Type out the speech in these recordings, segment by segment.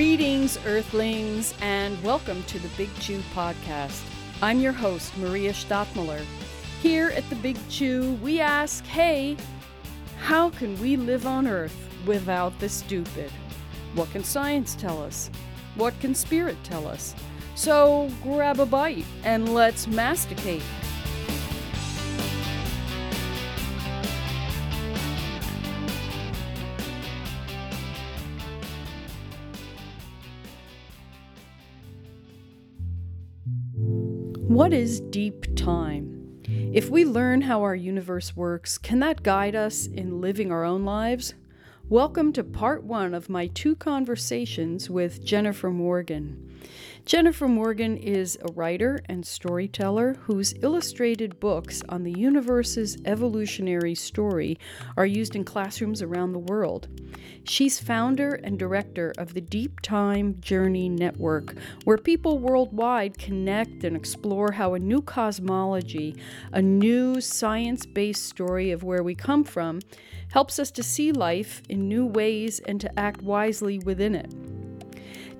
Greetings, Earthlings, and welcome to the Big Chew Podcast. I'm your host, Maria Stadtmiller. Here at the Big Chew, we ask hey, how can we live on Earth without the stupid? What can science tell us? What can spirit tell us? So grab a bite and let's masticate. What is deep time? If we learn how our universe works, can that guide us in living our own lives? Welcome to part one of my two conversations with Jennifer Morgan. Jennifer Morgan is a writer and storyteller whose illustrated books on the universe's evolutionary story are used in classrooms around the world. She's founder and director of the Deep Time Journey Network, where people worldwide connect and explore how a new cosmology, a new science based story of where we come from, helps us to see life in new ways and to act wisely within it.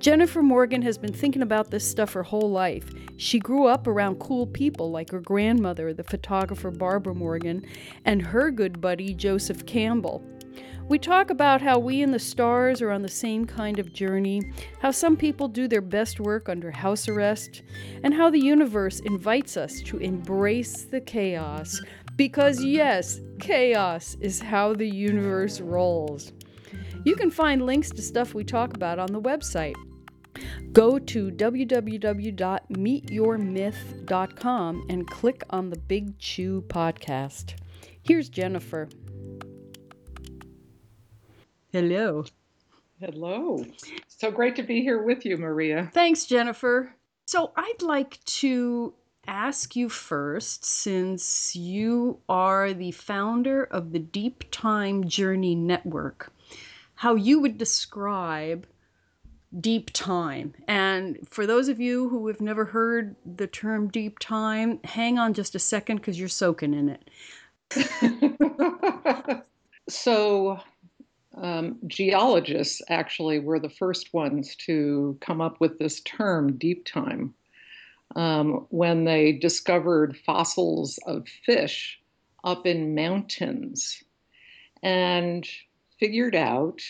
Jennifer Morgan has been thinking about this stuff her whole life. She grew up around cool people like her grandmother, the photographer Barbara Morgan, and her good buddy Joseph Campbell. We talk about how we and the stars are on the same kind of journey, how some people do their best work under house arrest, and how the universe invites us to embrace the chaos. Because, yes, chaos is how the universe rolls. You can find links to stuff we talk about on the website. Go to www.meetyourmyth.com and click on the Big Chew podcast. Here's Jennifer. Hello. Hello. So great to be here with you, Maria. Thanks, Jennifer. So I'd like to ask you first, since you are the founder of the Deep Time Journey Network, how you would describe deep time. And for those of you who have never heard the term deep time, hang on just a second because you're soaking in it. so, um, geologists actually were the first ones to come up with this term, deep time, um, when they discovered fossils of fish up in mountains and figured out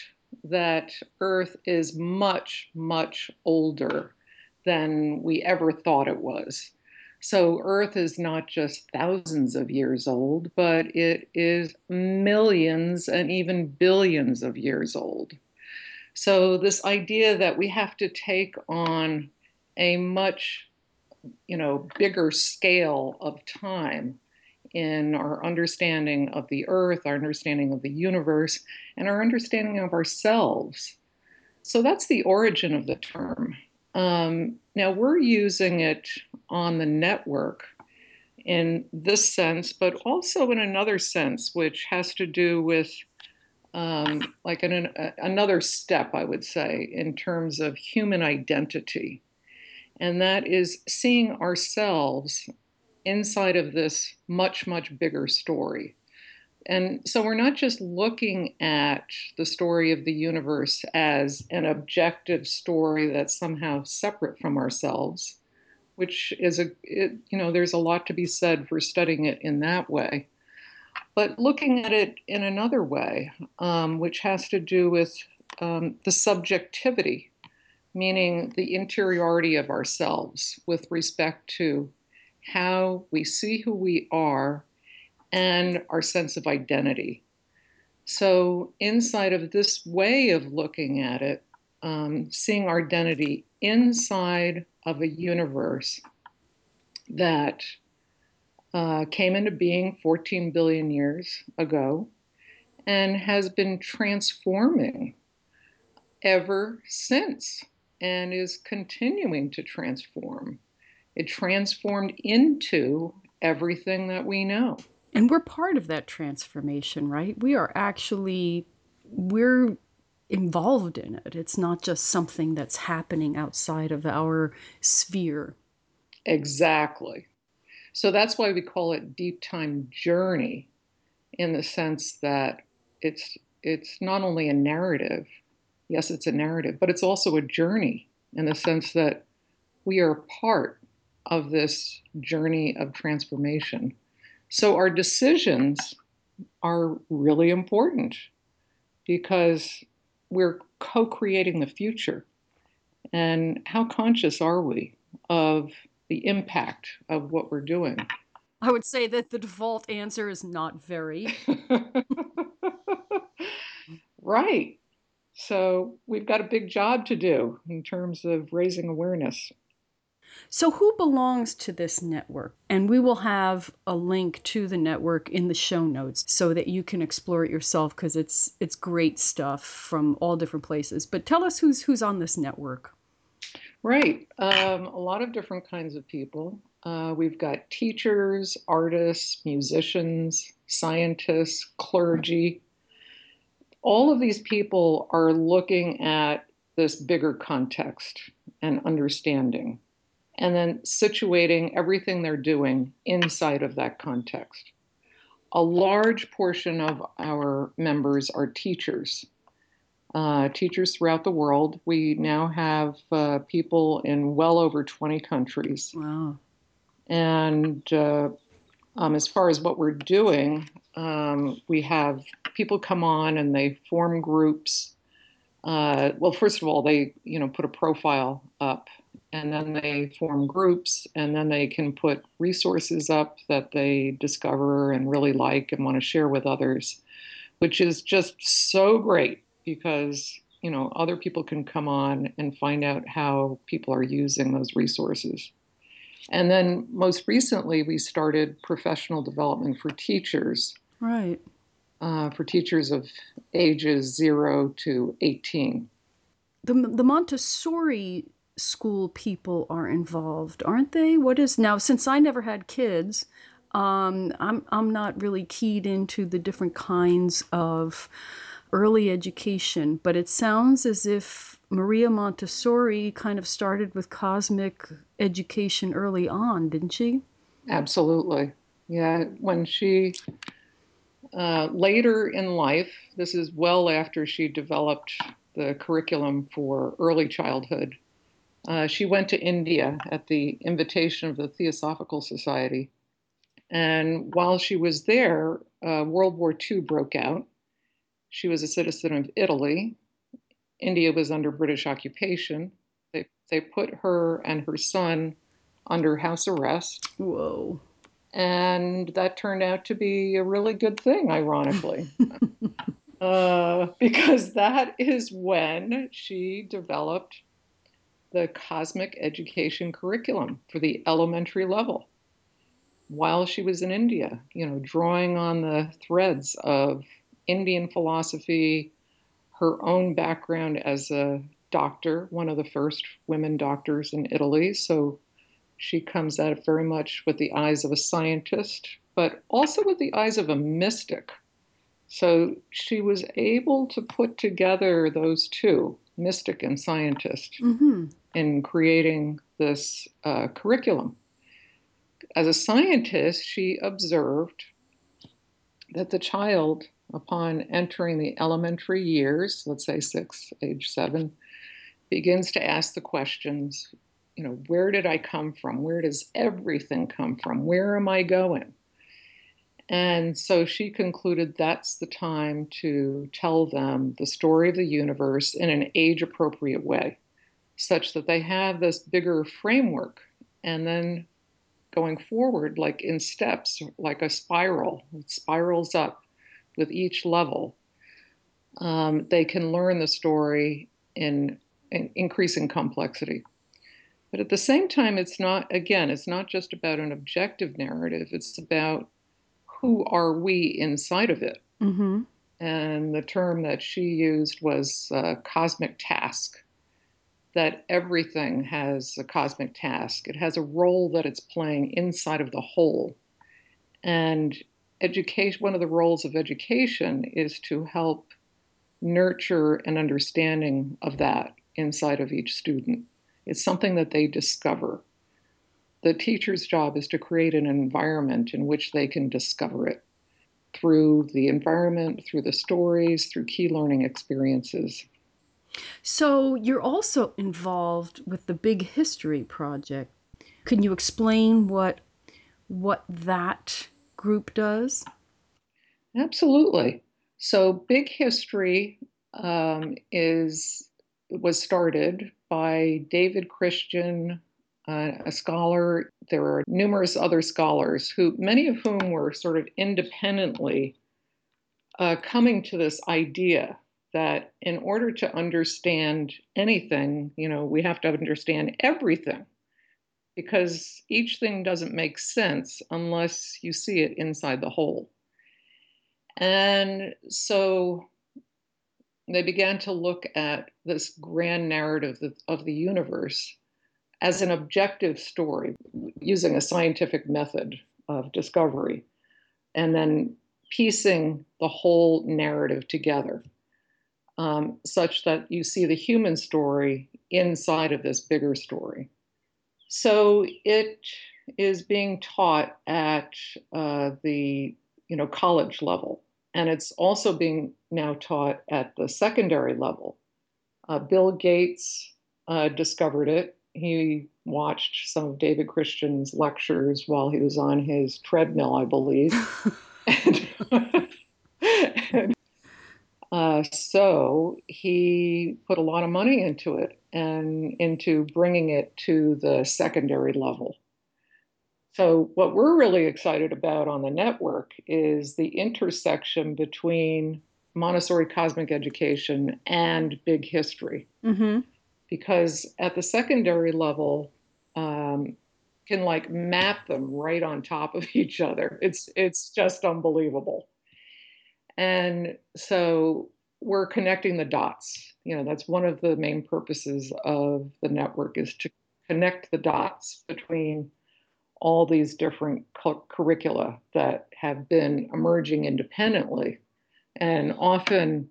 that Earth is much, much older than we ever thought it was. So, Earth is not just thousands of years old, but it is millions and even billions of years old. So, this idea that we have to take on a much you know bigger scale of time in our understanding of the earth, our understanding of the universe, and our understanding of ourselves. So that's the origin of the term. Um, now we're using it on the network in this sense, but also in another sense, which has to do with um, like an, an, another step, I would say, in terms of human identity. And that is seeing ourselves inside of this much, much bigger story. And so we're not just looking at the story of the universe as an objective story that's somehow separate from ourselves, which is a, it, you know, there's a lot to be said for studying it in that way. But looking at it in another way, um, which has to do with um, the subjectivity, meaning the interiority of ourselves with respect to how we see who we are and our sense of identity. So, inside of this way of looking at it, um, seeing our identity inside of a universe that uh, came into being 14 billion years ago and has been transforming ever since and is continuing to transform. It transformed into everything that we know. And we're part of that transformation, right? We are actually we're involved in it. It's not just something that's happening outside of our sphere. Exactly. So that's why we call it deep time journey in the sense that it's it's not only a narrative Yes, it's a narrative, but it's also a journey in the sense that we are part of this journey of transformation. So our decisions are really important because we're co creating the future. And how conscious are we of the impact of what we're doing? I would say that the default answer is not very. right. So we've got a big job to do in terms of raising awareness. So, who belongs to this network? And we will have a link to the network in the show notes so that you can explore it yourself because it's it's great stuff from all different places. But tell us who's who's on this network. Right, um, a lot of different kinds of people. Uh, we've got teachers, artists, musicians, scientists, clergy. All of these people are looking at this bigger context and understanding and then situating everything they're doing inside of that context. A large portion of our members are teachers, uh, teachers throughout the world. We now have uh, people in well over 20 countries. Wow. And uh, um, as far as what we're doing, um, we have people come on and they form groups. Uh, well, first of all, they you know put a profile up and then they form groups and then they can put resources up that they discover and really like and want to share with others which is just so great because you know other people can come on and find out how people are using those resources. And then most recently we started professional development for teachers. Right. Uh, for teachers of ages 0 to 18 the, the montessori school people are involved, aren't they? What is now? Since I never had kids, um, I'm I'm not really keyed into the different kinds of early education, but it sounds as if Maria Montessori kind of started with cosmic education early on, didn't she? Absolutely. Yeah, when she uh, later in life, this is well after she developed the curriculum for early childhood uh, she went to India at the invitation of the Theosophical Society. And while she was there, uh, World War II broke out. She was a citizen of Italy. India was under British occupation. They, they put her and her son under house arrest. Whoa. And that turned out to be a really good thing, ironically. uh, because that is when she developed the cosmic education curriculum for the elementary level while she was in India, you know, drawing on the threads of Indian philosophy, her own background as a doctor, one of the first women doctors in Italy. So she comes at it very much with the eyes of a scientist, but also with the eyes of a mystic. So she was able to put together those two, mystic and scientist, mm-hmm in creating this uh, curriculum. As a scientist, she observed that the child, upon entering the elementary years, let's say six, age seven, begins to ask the questions you know, where did I come from? Where does everything come from? Where am I going? And so she concluded that's the time to tell them the story of the universe in an age appropriate way such that they have this bigger framework. And then going forward like in steps like a spiral it spirals up with each level um, they can learn the story in, in increasing complexity. But at the same time it's not again it's not just about an objective narrative it's about who are we inside of it. Mm-hmm. and the term that she used was uh, cosmic task that everything has a cosmic task. It has a role that it's playing inside of the whole. And education, one of the roles of education is to help nurture an understanding of that inside of each student. It's something that they discover. The teacher's job is to create an environment in which they can discover it through the environment, through the stories, through key learning experiences. So you're also involved with the Big History Project. Can you explain what what that group does? Absolutely. So Big History um, is was started by David Christian, uh, a scholar. There are numerous other scholars who, many of whom were sort of independently uh, coming to this idea that in order to understand anything, you know, we have to understand everything because each thing doesn't make sense unless you see it inside the whole. And so they began to look at this grand narrative of the universe as an objective story using a scientific method of discovery and then piecing the whole narrative together um, such that you see the human story inside of this bigger story. So it is being taught at uh, the you know college level, and it's also being now taught at the secondary level. Uh, Bill Gates uh, discovered it. He watched some of David Christian's lectures while he was on his treadmill, I believe. and, uh, so he put a lot of money into it and into bringing it to the secondary level. So, what we're really excited about on the network is the intersection between Montessori cosmic education and big history. Mm-hmm. Because at the secondary level, um, can like map them right on top of each other. It's it's just unbelievable. And so we're connecting the dots. You know, that's one of the main purposes of the network is to connect the dots between all these different cu- curricula that have been emerging independently. And often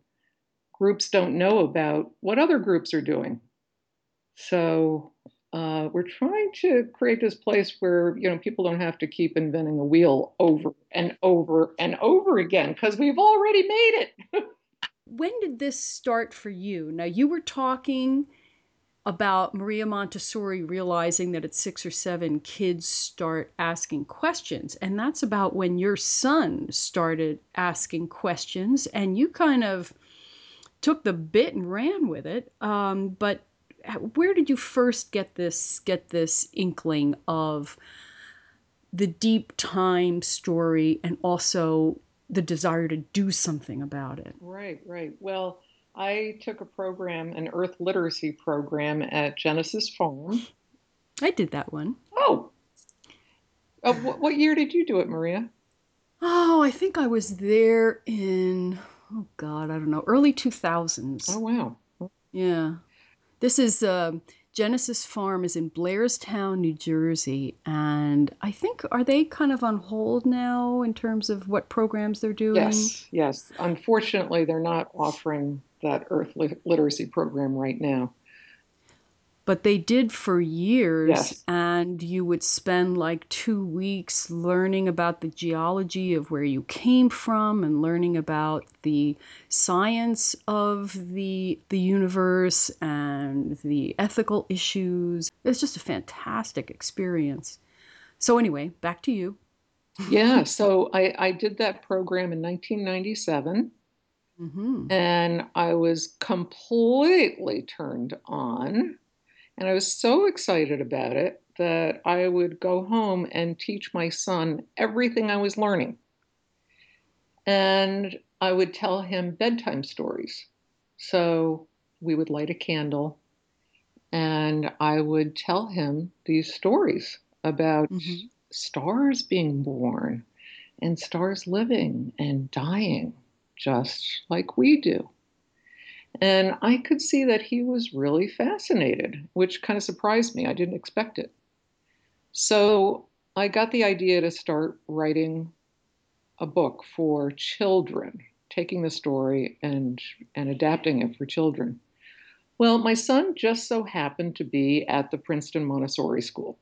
groups don't know about what other groups are doing. So uh, we're trying to create this place where you know people don't have to keep inventing the wheel over and over and over again because we've already made it. when did this start for you? Now you were talking about Maria Montessori realizing that at six or seven kids start asking questions, and that's about when your son started asking questions, and you kind of took the bit and ran with it. Um, but where did you first get this get this inkling of the deep time story and also the desire to do something about it? Right, right. Well, I took a program, an Earth literacy program at Genesis Farm. I did that one. Oh, uh, what, what year did you do it, Maria? Oh, I think I was there in oh god, I don't know, early two thousands. Oh wow. Yeah. This is uh, Genesis Farm is in Blairstown, New Jersey, and I think are they kind of on hold now in terms of what programs they're doing? Yes, yes. Unfortunately, they're not offering that Earth literacy program right now but they did for years yes. and you would spend like two weeks learning about the geology of where you came from and learning about the science of the the universe and the ethical issues it's just a fantastic experience so anyway back to you yeah so i i did that program in 1997 mm-hmm. and i was completely turned on and I was so excited about it that I would go home and teach my son everything I was learning. And I would tell him bedtime stories. So we would light a candle and I would tell him these stories about mm-hmm. stars being born and stars living and dying, just like we do. And I could see that he was really fascinated, which kind of surprised me. I didn't expect it. So I got the idea to start writing a book for children, taking the story and, and adapting it for children. Well, my son just so happened to be at the Princeton Montessori School.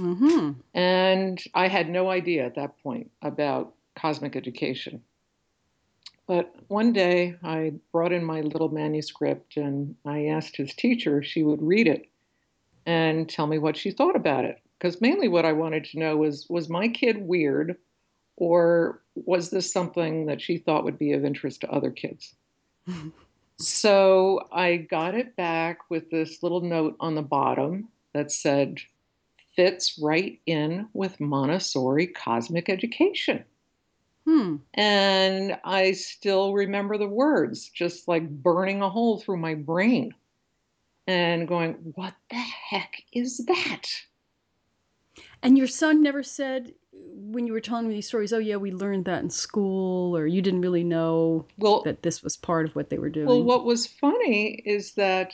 Mm-hmm. And I had no idea at that point about cosmic education. But one day I brought in my little manuscript and I asked his teacher if she would read it and tell me what she thought about it. Because mainly what I wanted to know was was my kid weird or was this something that she thought would be of interest to other kids? so I got it back with this little note on the bottom that said, fits right in with Montessori cosmic education. Hmm. And I still remember the words, just like burning a hole through my brain and going, What the heck is that? And your son never said when you were telling me these stories, oh yeah, we learned that in school, or you didn't really know well, that this was part of what they were doing. Well, what was funny is that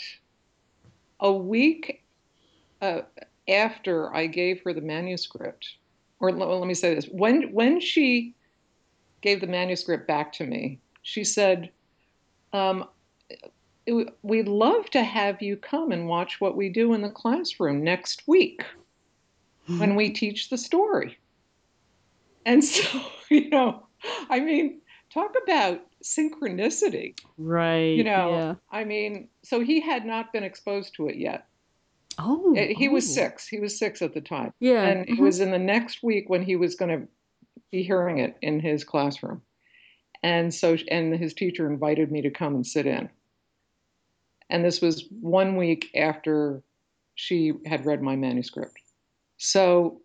a week uh, after I gave her the manuscript, or let, let me say this, when when she gave the manuscript back to me, she said, um, "We'd love to have you come and watch what we do in the classroom next week." when we teach the story. And so, you know, I mean, talk about synchronicity. Right. You know, yeah. I mean, so he had not been exposed to it yet. Oh. He oh. was six. He was six at the time. Yeah. And mm-hmm. it was in the next week when he was going to be hearing it in his classroom. And so, and his teacher invited me to come and sit in. And this was one week after she had read my manuscript. So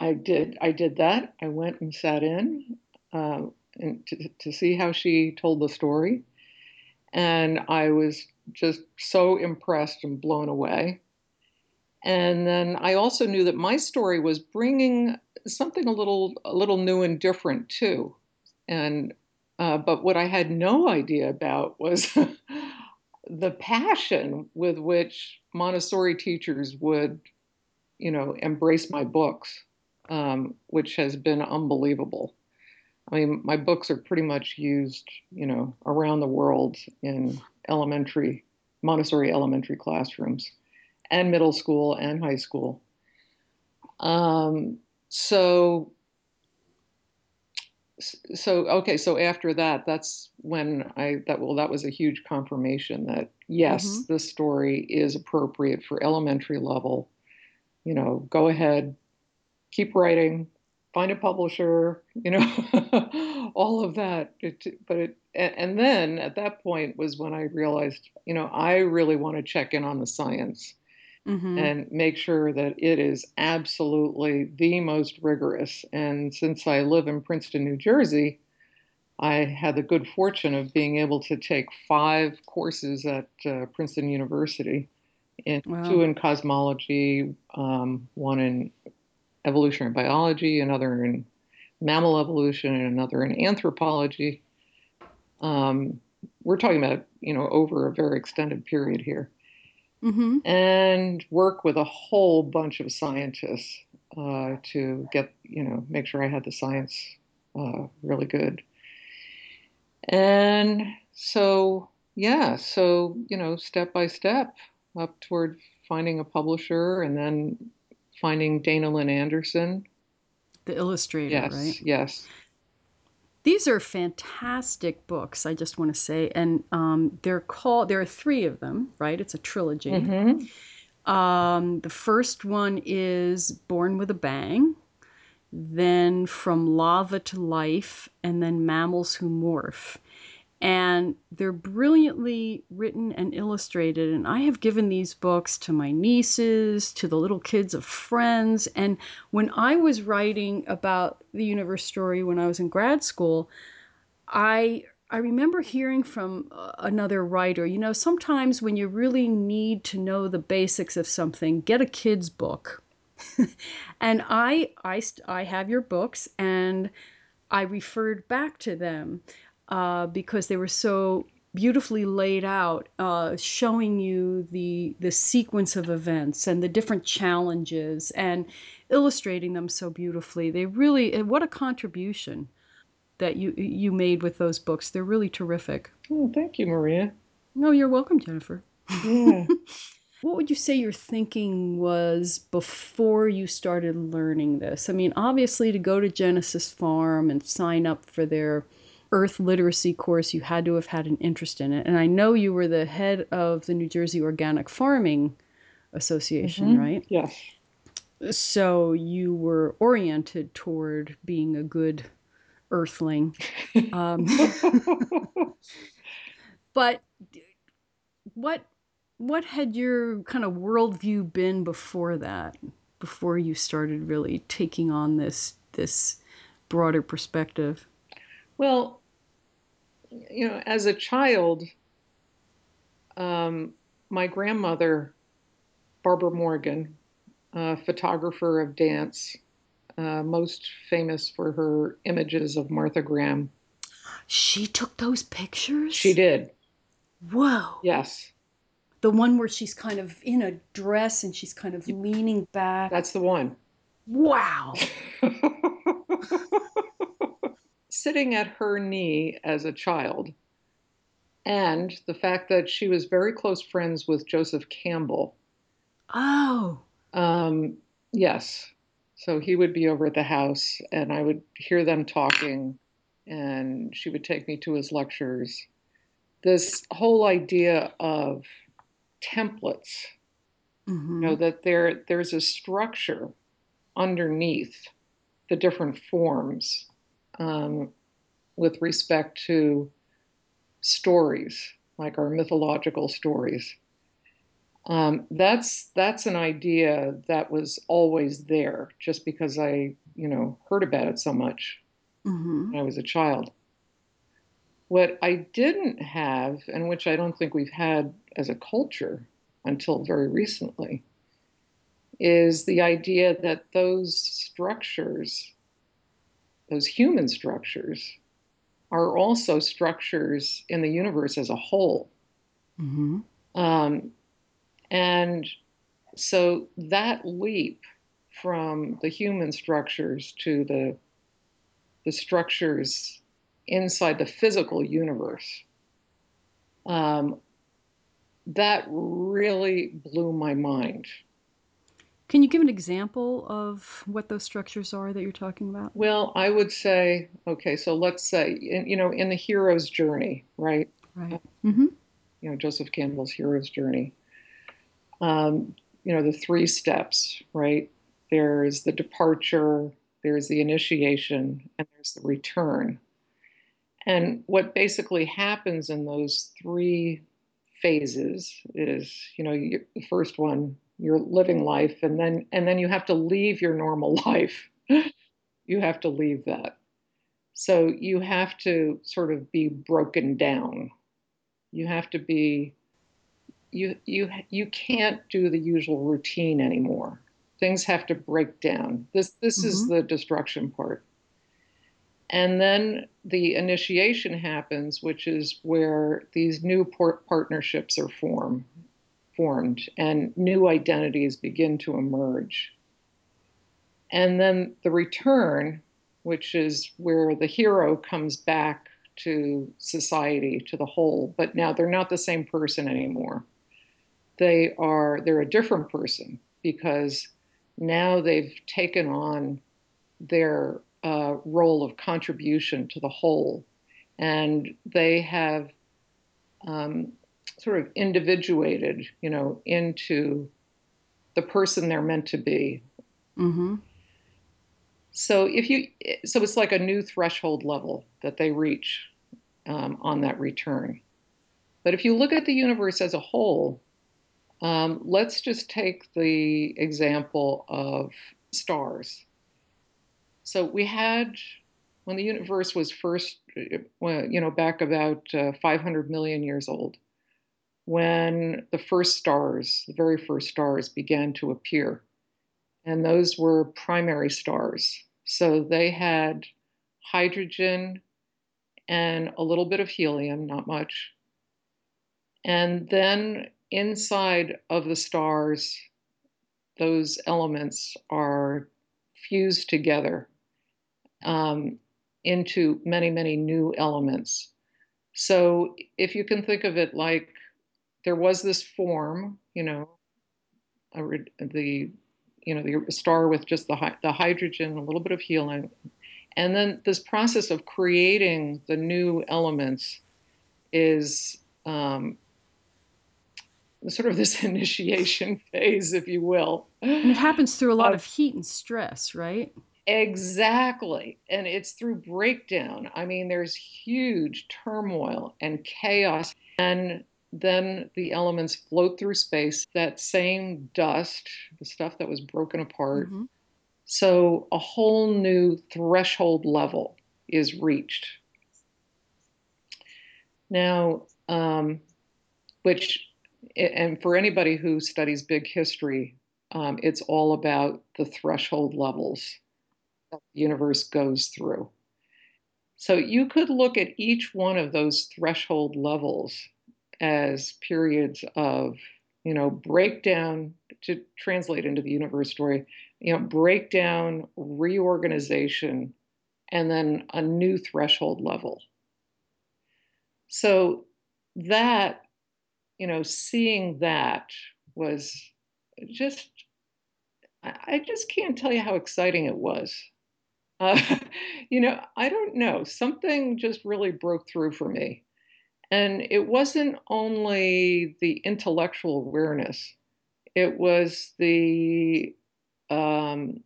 I did. I did that. I went and sat in uh, and to, to see how she told the story, and I was just so impressed and blown away. And then I also knew that my story was bringing something a little a little new and different too. And uh, but what I had no idea about was the passion with which Montessori teachers would, you know, embrace my books um, which has been unbelievable. I mean, my books are pretty much used, you know, around the world in elementary, Montessori elementary classrooms, and middle school and high school. Um, so, so okay, so after that, that's when I that well, that was a huge confirmation that yes, mm-hmm. this story is appropriate for elementary level. You know, go ahead, keep writing, find a publisher, you know, all of that. It, but it, and then at that point was when I realized, you know, I really want to check in on the science mm-hmm. and make sure that it is absolutely the most rigorous. And since I live in Princeton, New Jersey, I had the good fortune of being able to take five courses at uh, Princeton University, in, wow. two in cosmology, um, one in evolutionary biology, another in mammal evolution, and another in anthropology. Um, we're talking about, you know, over a very extended period here. Mm-hmm. And work with a whole bunch of scientists uh, to get, you know, make sure I had the science uh, really good. And so, yeah, so, you know, step by step up toward finding a publisher and then finding Dana Lynne Andersen. The illustrator, yes, right? Yes. These are fantastic books, I just want to say. And um, they're called, there are three of them, right? It's a trilogy. Mm-hmm. Um, the first one is Born with a Bang, then From Lava to Life, and then Mammals Who Morph and they're brilliantly written and illustrated. And I have given these books to my nieces, to the little kids of friends. And when I was writing about the universe story when I was in grad school, I I remember hearing from uh, another writer, you know, sometimes when you really need to know the basics of something, get a kid's book. and I, I, I have your books and I referred back to them uh, because they were so beautifully laid out, uh, showing you the the sequence of events and the different challenges and illustrating them so beautifully. They really what a contribution that you you made with those books. They're really terrific. Oh, thank you, Maria. No, you're welcome, Jennifer. Yeah. what would you say your thinking was before you started learning this? I mean, obviously to go to Genesis Farm and sign up for their earth literacy course, you had to have had an interest in it. And I know you were the head of the New Jersey Organic Farming Association, Mhm. right? Yes. So you were oriented toward being a good earthling. Um, but what what had your kind of worldview been before that? Before you started really taking on this this broader perspective? well, you know, as a child, um, my grandmother, Barbara Morgan, a photographer of dance, uh, most famous for her images of Martha Graham. She took those pictures? She did, Whoa. yes. The one where she's kind of in a dress and she's kind of leaning back. That's the one. wow. Sitting at her knee as a child, and the fact that she was very close friends with Joseph Campbell. Oh. Um, yes. So he would be over at the house, and I would hear them talking, and she would take me to his lectures. This whole idea of templates, hmm you know, that there there's a structure underneath the different forms um, with respect to stories, like our mythological stories. Um, that's that's an idea that was always there, just because I, you know, heard about it so much hmm when I was a child. What I didn't have, and which I don't think we've had as a culture until very recently, is the idea that those structures, those human structures, are also structures in the universe as a whole. hmm Um, and so that leap from the human structures to the the structures inside the physical universe, um, that really blew my mind. Can you give an example of what those structures are that you're talking about? Well, I would say, okay, so let's say, you know, in the hero's journey, right? Right. hmm You know, Joseph Campbell's hero's journey. Um, you know, the three steps, right? There's the departure, there's the initiation, and there's the return. And what basically happens in those three phases is, you know, you, the first one, you're living life, and then and then you have to leave your normal life. you have to leave that. So you have to sort of be broken down. You have to be you you you can't do the usual routine anymore. Things have to break down. This this is Mhm. the destruction part. And then the initiation happens, which is where these new partnerships are formed, formed, and new identities begin to emerge. And then the return, which is where the hero comes back to society, to the whole, but now they're not the same person anymore. They are they're a different person because now they've taken on their uh, role of contribution to the whole, and they have um, sort of individuated, you know, into the person they're meant to be. hmm So if you, so it's like a new threshold level that they reach um, on that return. But if you look at the universe as a whole, um, let's just take the example of stars. So we had when the universe was first, uh, you know, back about uh, 500 million years old, when the first stars, the very first stars, began to appear and those were primary stars. So they had hydrogen and a little bit of helium, not much. And then inside of the stars, those elements are fused together um, into many, many new elements. So if you can think of it like there was this form, you know, re- the you know the star with just the the hydrogen, a little bit of helium, And then this process of creating the new elements is um, sort of this initiation phase, if you will. And it happens through a lot of heat and stress, right? Exactly. And it's through breakdown. I mean, there's huge turmoil and chaos. And then the elements float through space, that same dust, the stuff that was broken apart. Mm-hmm. So a whole new threshold level is reached. Now, um, which, and for anybody who studies big history, um, it's all about the threshold levels that the universe goes through. So you could look at each one of those threshold levels as periods of, you know, breakdown to translate into the universe story, you know, breakdown, reorganization, and then a new threshold level. So that, you know, seeing that was just, I just can't tell you how exciting it was. Uh, you know, I don't know. Something just really broke through for me. And it wasn't only the intellectual awareness, it was the um,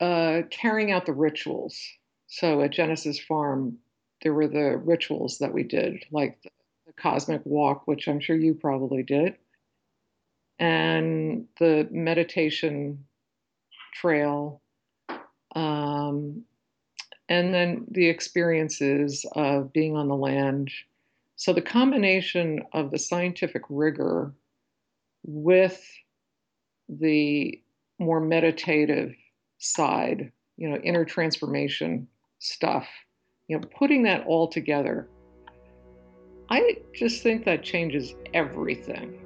uh, carrying out the rituals. So at Genesis Farm, there were the rituals that we did, like the, cosmic walk, which I'm sure you probably did, and the meditation trail. Um, and then the experiences of being on the land. So the combination of the scientific rigor with the more meditative side, you know, inner transformation stuff, you know, putting that all together, I just think that changes everything.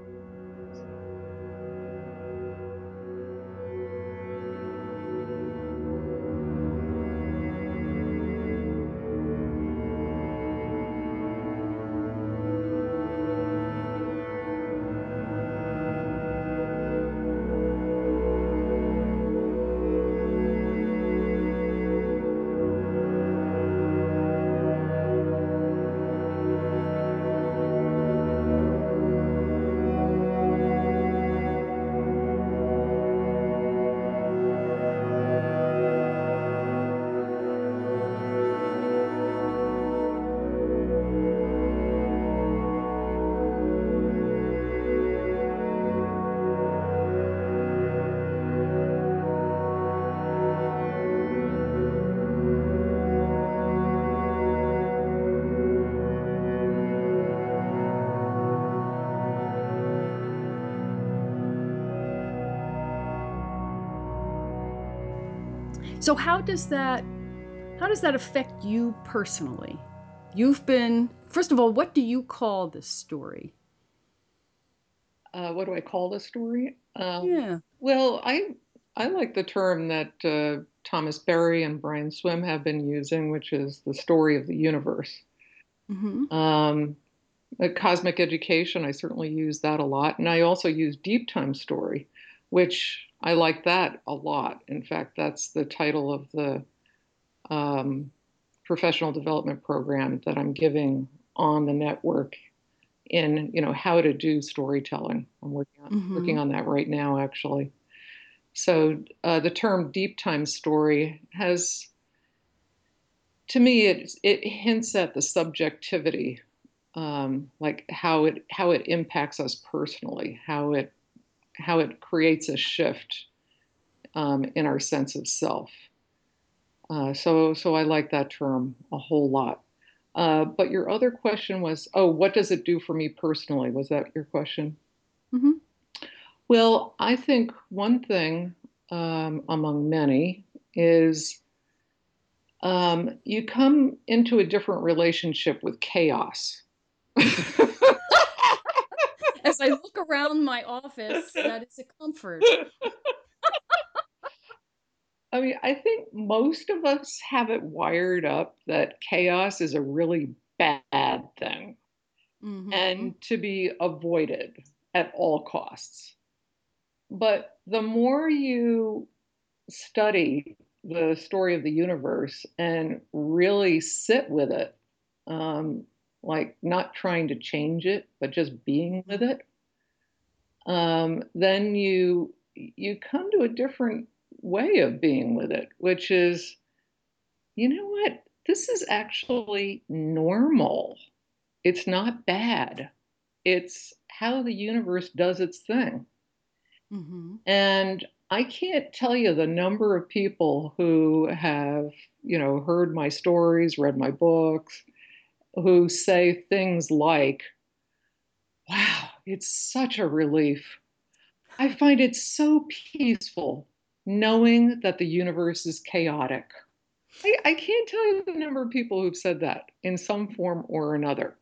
So how does that how does that affect you personally? You've been first of all, what do you call this story? Uh, what do I call the story? Um, yeah. Well, I I like the term that uh, Thomas Berry and Brian Swimme have been using, which is the story of the universe. Mm-hmm. Um, cosmic education, I certainly use that a lot, and I also use deep time story, which I like that a lot. In fact, that's the title of the um, professional development program that I'm giving on the network in you know how to do storytelling. I'm working on, mm-hmm. working on that right now, actually. So uh, the term deep time story has, to me, it it hints at the subjectivity, um, like how it how it impacts us personally, how it how it creates a shift um, in our sense of self. Uh, so, so I like that term a whole lot. Uh, but your other question was, oh, what does it do for me personally? Was that your question? Mm-hmm. Well, I think one thing um, among many is um, you come into a different relationship with chaos. as I look around my office, that is a comfort. I mean, I think most of us have it wired up that chaos is a really bad thing mm-hmm. and to be avoided at all costs. But the more you study the story of the universe and really sit with it, um, like not trying to change it, but just being with it, um, then you you come to a different way of being with it, which is, you know what? This is actually normal. It's not bad. It's how the universe does its thing. Mm-hmm. And I can't tell you the number of people who have, you know, heard my stories, read my books, who say things like, wow, it's such a relief. I find it so peaceful knowing that the universe is chaotic. I, I can't tell you the number of people who've said that in some form or another.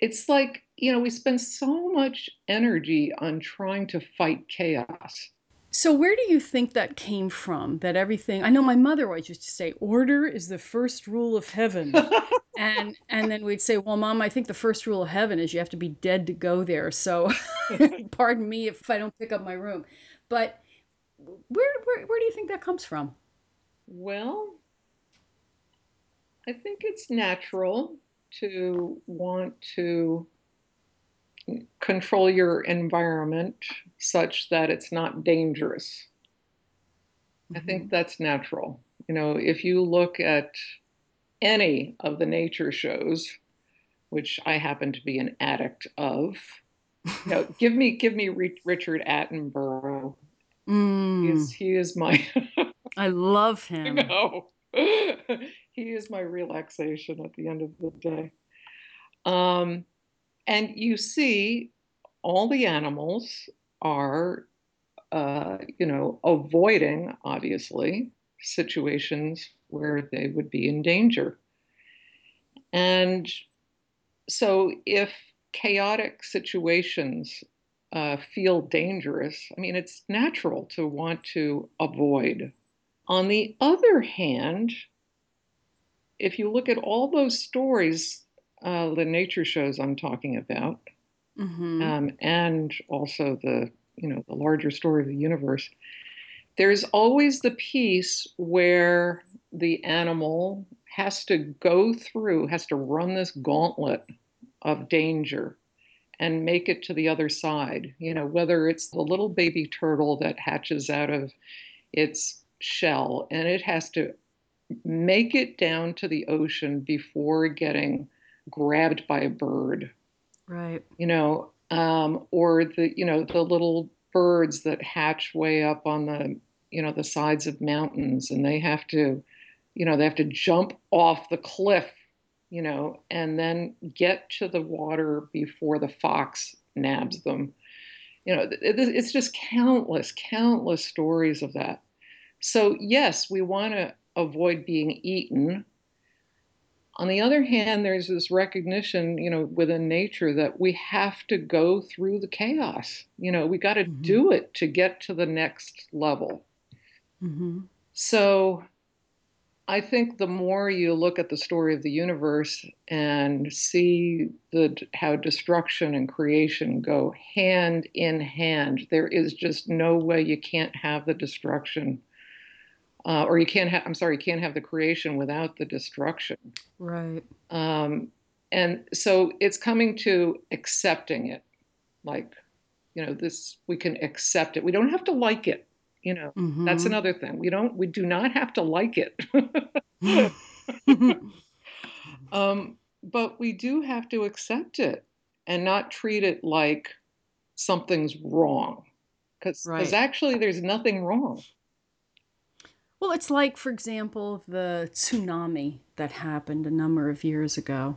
It's like, you know, we spend so much energy on trying to fight chaos so where do you think that came from? That everything I know my mother always used to say, order is the first rule of heaven. and and then we'd say, Well, mom, I think the first rule of heaven is you have to be dead to go there. So pardon me if I don't pick up my room. But where where where do you think that comes from? Well, I think it's natural to want to control your environment such that it's not dangerous. Mm-hmm. I think mm-hmm. that's natural. You know, if you look at any of the nature shows, which I happen to be an addict of, you know, give me give me Richard Attenborough. Mm. He is he is my. I love him. No, he is my relaxation at the end of the day. Um, and you see all the animals are, uh, you know, avoiding, obviously, situations where they would be in danger. And so if chaotic situations uh, feel dangerous, I mean, it's natural to want to avoid. On the other hand, if you look at all those stories uh, the nature shows I'm talking about, mm-hmm. um, and also the you know the larger story of the universe. There's always the piece where the animal has to go through, has to run this gauntlet of danger and make it to the other side. You know, whether it's the little baby turtle that hatches out of its shell and it has to make it down to the ocean before getting grabbed by a bird. Right. You know, um, or the you know the little birds that hatch way up on the you know the sides of mountains and they have to you know they have to jump off the cliff you know and then get to the water before the fox nabs them you know it's just countless countless stories of that so yes we want to avoid being eaten on the other hand, there's this recognition, you know, within nature that we have to go through the chaos. You know, we got to mm-hmm. do it to get to the next level. Mm-hmm. So I think the more you look at the story of the universe and see the how destruction and creation go hand in hand, there is just no way you can't have the destruction uh, or you can't have i'm sorry you can't have the creation without the destruction. Right. Um, and so it's coming to accepting it. Like you know this we can accept it. We don't have to like it you know. Mm-hmm. that's another thing. We don't we do not have to like it. Um, but we do have to accept it and not treat it like something's wrong. Because right. actually there's nothing wrong well, it's like, for example, the tsunami that happened a number of years ago.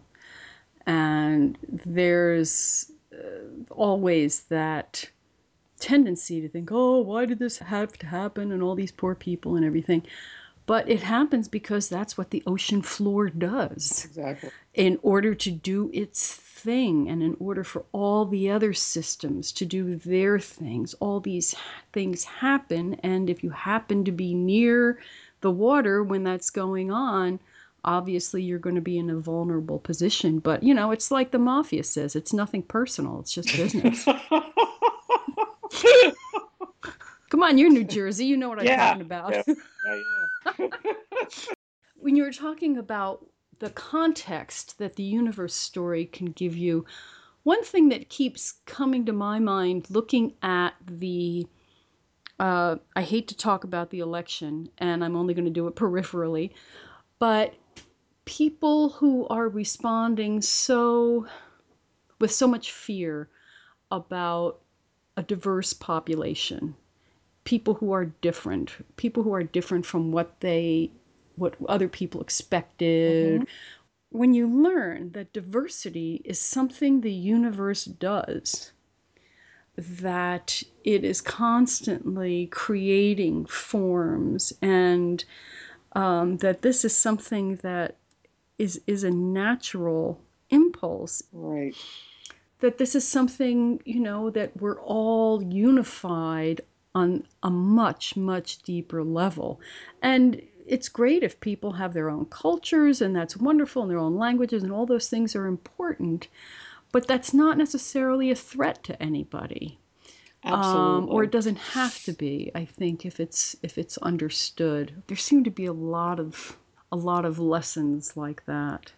And there's uh, always that tendency to think, oh, why did this have to happen? And all these poor people and everything. But it happens because that's what the ocean floor does. Exactly. In order to do its thing and in order for all the other systems to do their things all these things happen and if you happen to be near the water when that's going on obviously you're going to be in a vulnerable position. But you know it's like the mafia says it's nothing personal it's just business. Come on you're new jersey you know what i'm yeah, talking about. Yeah, yeah. when you were talking about the context that the universe story can give you, one thing that keeps coming to my mind looking at the uh, I hate to talk about the election, and I'm only going to do it peripherally, but people who are responding so with so much fear about a diverse population, people who are different, people who are different from what they what other people expected. Mm-hmm. When you learn that diversity is something the universe does, that it is constantly creating forms and um, that this is something that is is a natural impulse right that this is something you know that we're all unified on a much much deeper level. And it's great if people have their own cultures and that's wonderful and their own languages and all those things are important but that's not necessarily a threat to anybody. Um, or it doesn't have to be i think if it's if it's understood. There seem to be a lot of a lot of lessons like that.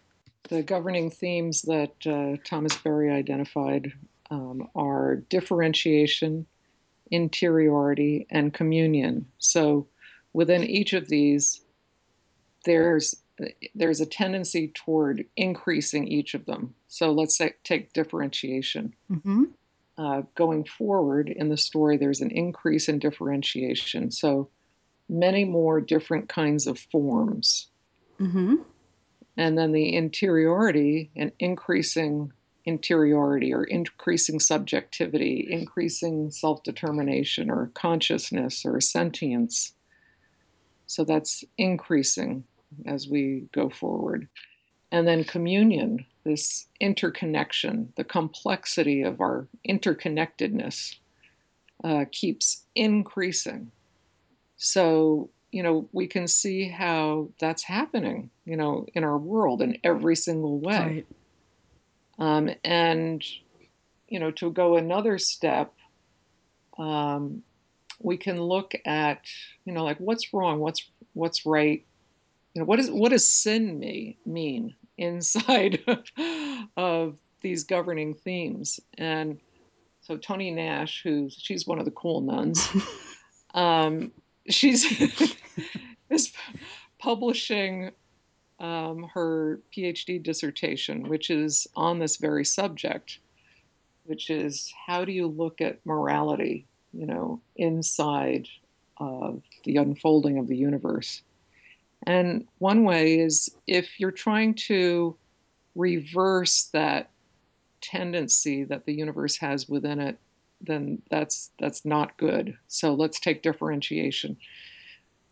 The governing themes that uh, thomas berry identified um, are differentiation interiority and communion so within each of these there's there's a tendency toward increasing each of them. So let's say, take differentiation. Mm-hmm. Uh, going forward in the story, there's an increase in differentiation. So many more different kinds of forms. Mm-hmm. And then the interiority and increasing interiority or increasing subjectivity, increasing self determination or consciousness or sentience. So that's increasing as we go forward. And then communion, this interconnection, the complexity of our interconnectedness uh, keeps increasing. So, you know, we can see how that's happening, you know, in our world in every single way. Right. Um, and, you know, to go another step, um, we can look at, you know, like what's wrong, what's what's right, you know, what is what does sin me, mean inside of these governing themes? And so Toni Nash, who's she's one of the cool nuns, um, she's is publishing um, her PhD dissertation, which is on this very subject, which is how do you look at morality, you know, inside of the unfolding of the universe. And one way is if you're trying to reverse that tendency that the universe has within it, then that's that's not good. So let's take differentiation.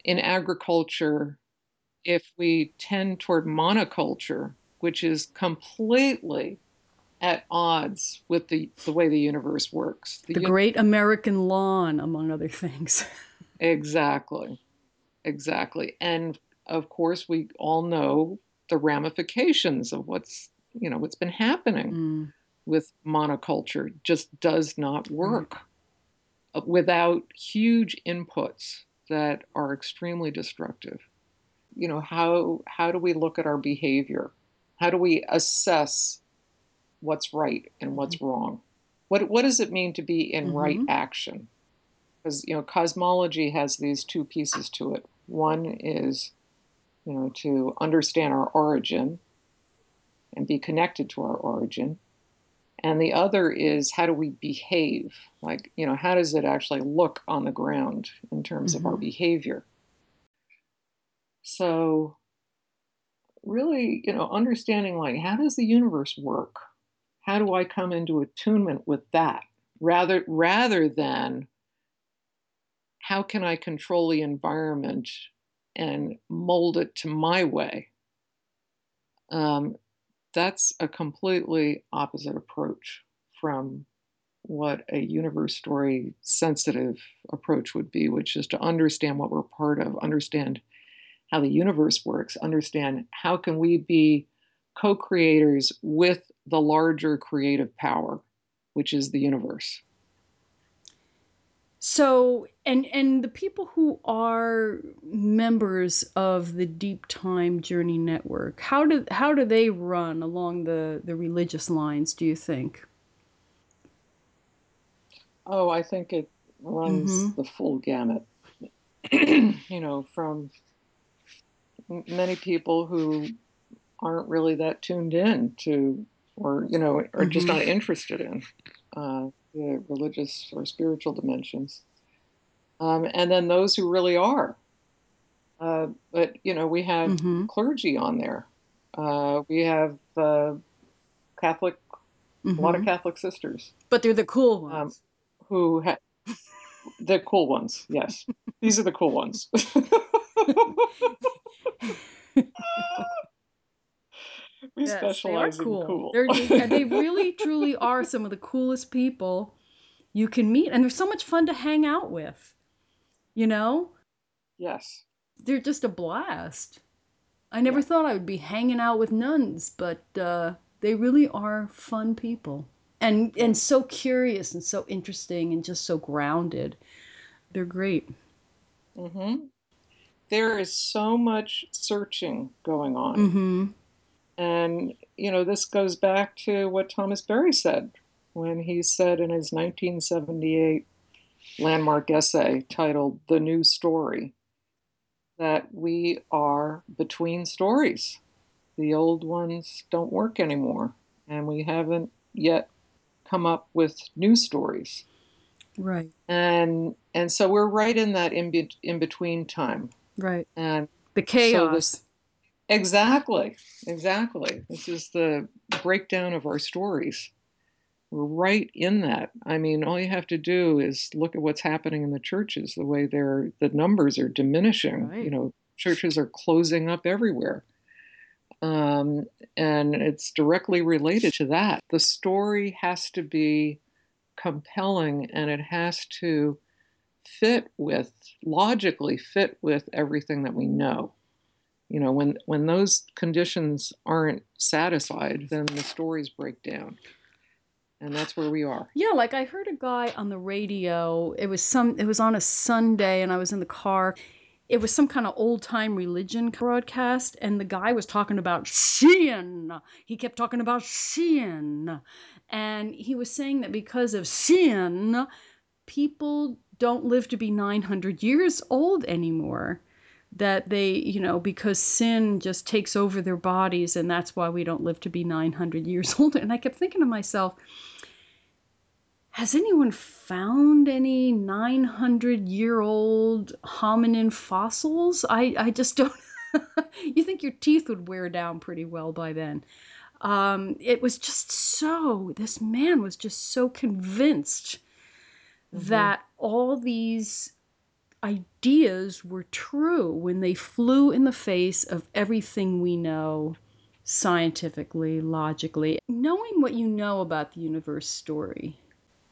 In agriculture, if we tend toward monoculture, which is completely at odds with the, the way the universe works. The, the great American lawn, among other things. exactly. Exactly. And of course, we all know the ramifications of what's you know what's been happening mm. with monoculture. Just does not work mm. without huge inputs that are extremely destructive. You know how how do we look at our behavior? How do we assess what's right and what's mm-hmm. wrong? What what does it mean to be in mm-hmm. right action? Because you know cosmology has these two pieces to it. One is you know, to understand our origin and be connected to our origin. And the other is how do we behave? Like, you know, how does it actually look on the ground in terms mm-hmm. of our mm-hmm. behavior? So, really, you know, understanding like how does the universe work? How do I come into attunement with that rather rather than how can I control the environment and mold it to my way. Um, that's a completely opposite approach from what a universe story sensitive approach would be, which is to understand what we're part of, understand how the universe works, understand how can we be co-creators with the larger creative power, which is the universe. So, and and the people who are members of the Deep Time Journey Network, how do how do they run along the the religious lines? Do you think? Oh, I think it runs mm-hmm. the full gamut. you know, from many people who aren't really that tuned in to, or you know, are mm-hmm. just not interested in uh, the religious or spiritual dimensions, um, and then those who really are. Uh, but you know, we have mm-hmm. clergy on there. Uh, we have uh, Catholic, mm-hmm. a lot of mm-hmm. Catholic sisters. But they're the cool um, ones. Um, who ha- the cool ones? Yes, these are the cool ones. we yes, specialize cool. in cool. They're, they really, truly are some of the coolest people you can meet, and they're so much fun to hang out with. You know? Yes. They're just a blast. I never yeah. thought I would be hanging out with nuns, but uh, they really are fun people, and and so curious and so interesting and just so grounded. They're great. Mm-hmm. There is so much searching going on. Mm-hmm. And, you know, this goes back to what Thomas Berry said when he said in his 1978 landmark essay titled The New Story that we are between stories. The old ones don't work anymore, and we haven't yet come up with new stories. Right. And and so we're right in that in, be, in between time. Right. And the chaos. So this, Exactly, exactly. This is the breakdown of our stories. We're right in that. I mean, all you have to do is look at what's happening in the churches, the way they're the numbers are diminishing. Right. You know, churches are closing up everywhere. Um, and it's directly related to that. The story has to be compelling and it has to fit with, logically fit with everything that we know. You know when when those conditions aren't satisfied then the stories break down. And that's where we are. Yeah like i heard a guy on the radio it was some it was on a sunday and i was in the car. It was some kind of old time religion broadcast and the guy was talking about sin. He kept talking about sin. And he was saying that because of sin people don't live to be 900 years old anymore that they, you know, because sin just takes over their bodies and that's why we don't live to be 900 years old. And I kept thinking to myself, has anyone found any 900 year old hominin fossils? I, I just don't. you think your teeth would wear down pretty well by then. Um, it was just so, this man was just so convinced mm-hmm. that all these ideas were true when they flew in the face of everything we know scientifically, logically. Knowing what you know about the universe story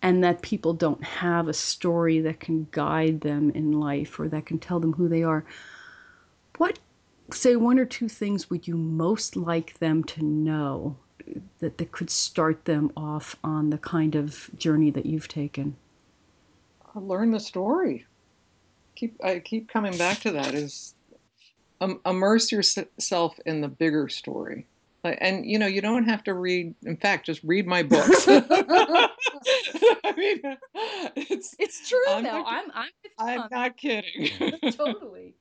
and that people don't have a story that can guide them in life or that can tell them who they are. What, say, one or two things would you most like them to know that, that could start them off on the kind of journey that you've taken? Learn the story keep I keep coming back to that is um, immerse yourself in the bigger story. And you know, you don't have to read. In fact, just read my books. I mean, it's it's true I'm though. Not, I'm I'm I'm not kidding. totally.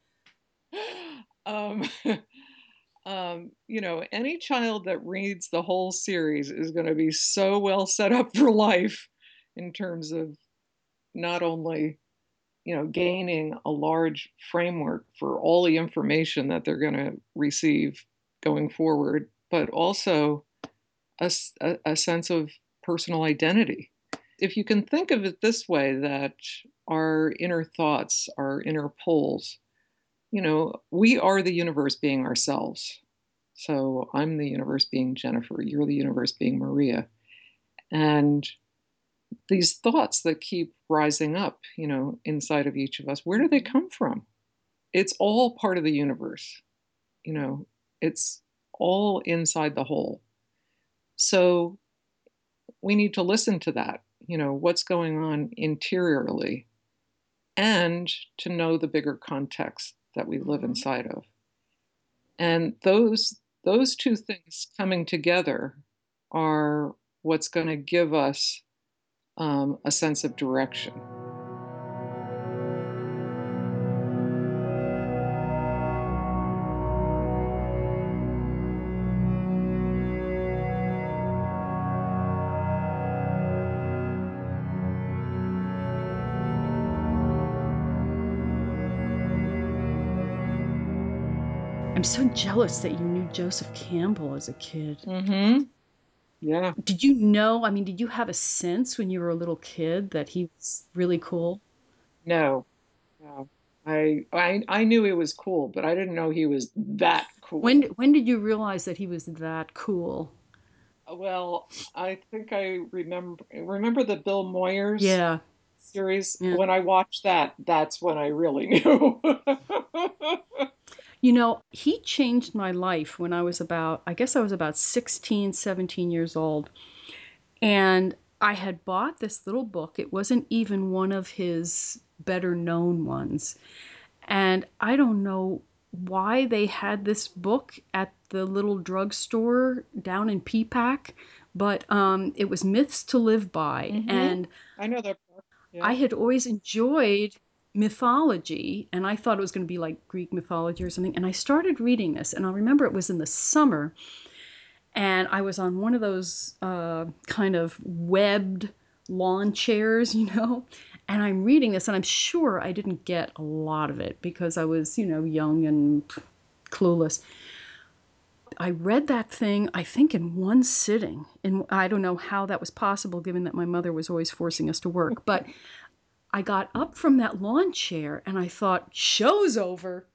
Um, um, you know, any child that reads the whole series is going to be so well set up for life in terms of not only you know, gaining a large framework for all the information that they're going to receive going forward, but also a, a, a, sense of personal identity. If you can think of it this way, that our inner thoughts, our inner poles, you know, we are the universe being ourselves. So I'm the universe being Jennifer, you're the universe being Maria. And these thoughts that keep rising up, you know, inside of each of us, where do they come from? It's all part of the universe. You know, it's all inside the whole. So we need to listen to that. You know, what's going on interiorly and to know the bigger context that we live Mhm. inside of. And those those two things coming together are what's going to give us um, a sense of direction. I'm so jealous that you knew Joseph Campbell as a kid. Mm-hmm. Yeah. Did you know? I mean, did you have a sense when you were a little kid that he was really cool? No. No. I I I knew he was cool, but I didn't know he was that cool. When when did you realize that he was that cool? Uh, well, I think I remember remember the Bill Moyers Yeah. series. Yeah. When I watched that, that's when I really knew. You know, he changed my life when I was about, I guess I was about 16, 17 years old. And I had bought this little book. It wasn't even one of his better known ones. And I don't know why they had this book at the little drugstore down in Peapack, but um, it was Myths to Live By. Mhm. And I know that. book. Yeah. I had always enjoyed mythology and I thought it was going to be like Greek mythology or something. And I started reading this, and I remember it was in the summer, and I was on one of those uh, kind of webbed lawn chairs, you know. And I'm reading this, and I'm sure I didn't get a lot of it because I was, you know, young and clueless. I read that thing, I think, in one sitting. And I don't know how that was possible given that my mother was always forcing us to work. But I got up from that lawn chair and I thought, show's over.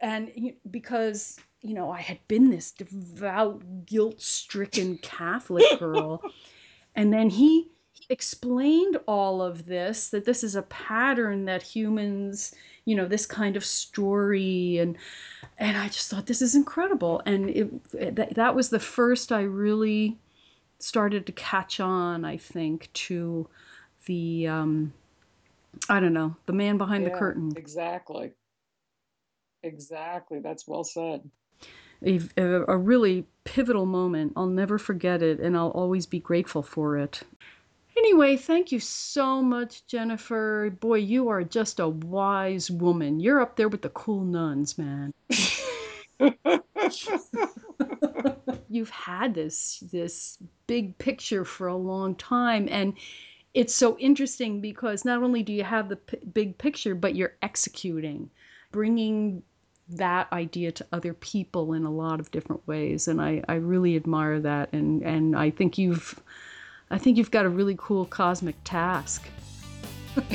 And because, you know, I had been this devout, guilt stricken Catholic girl. and then he explained all of this that this is a pattern that humans, you know, this kind of story. And and I just thought this is incredible. And it, that, that was the first I really started to catch on, I think, to the um, I don't know, the man behind the curtain. Exactly. Exactly. That's well said. A, a, a really pivotal moment. I'll never forget it, and I'll always be grateful for it. Anyway, thank you so much, Jennifer. Boy, you are just a wise woman. You're up there with the cool nuns, man. You've had this this big picture for a long time, and it's so interesting because not only do you have the p- big picture, but you're executing, bringing that idea to other people in a lot of different ways, and I, I really admire that, and and I think you've I think you've got a really cool cosmic task.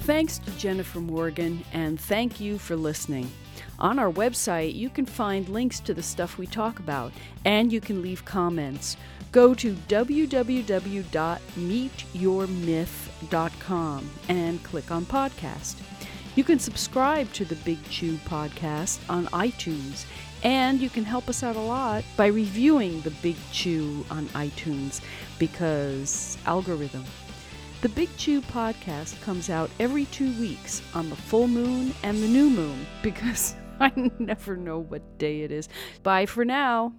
Thanks to Jennifer Morgan, and thank you for listening. On our website, you can find links to the stuff we talk about, and you can leave comments. Go to www.meetyourmyth.com and click on podcast. You can subscribe to the Big Chew podcast on iTunes, and you can help us out a lot by reviewing the Big Chew on iTunes because algorithm. The Big Chew podcast comes out every two weeks on the full moon and the new moon because I never know what day it is. Bye for now.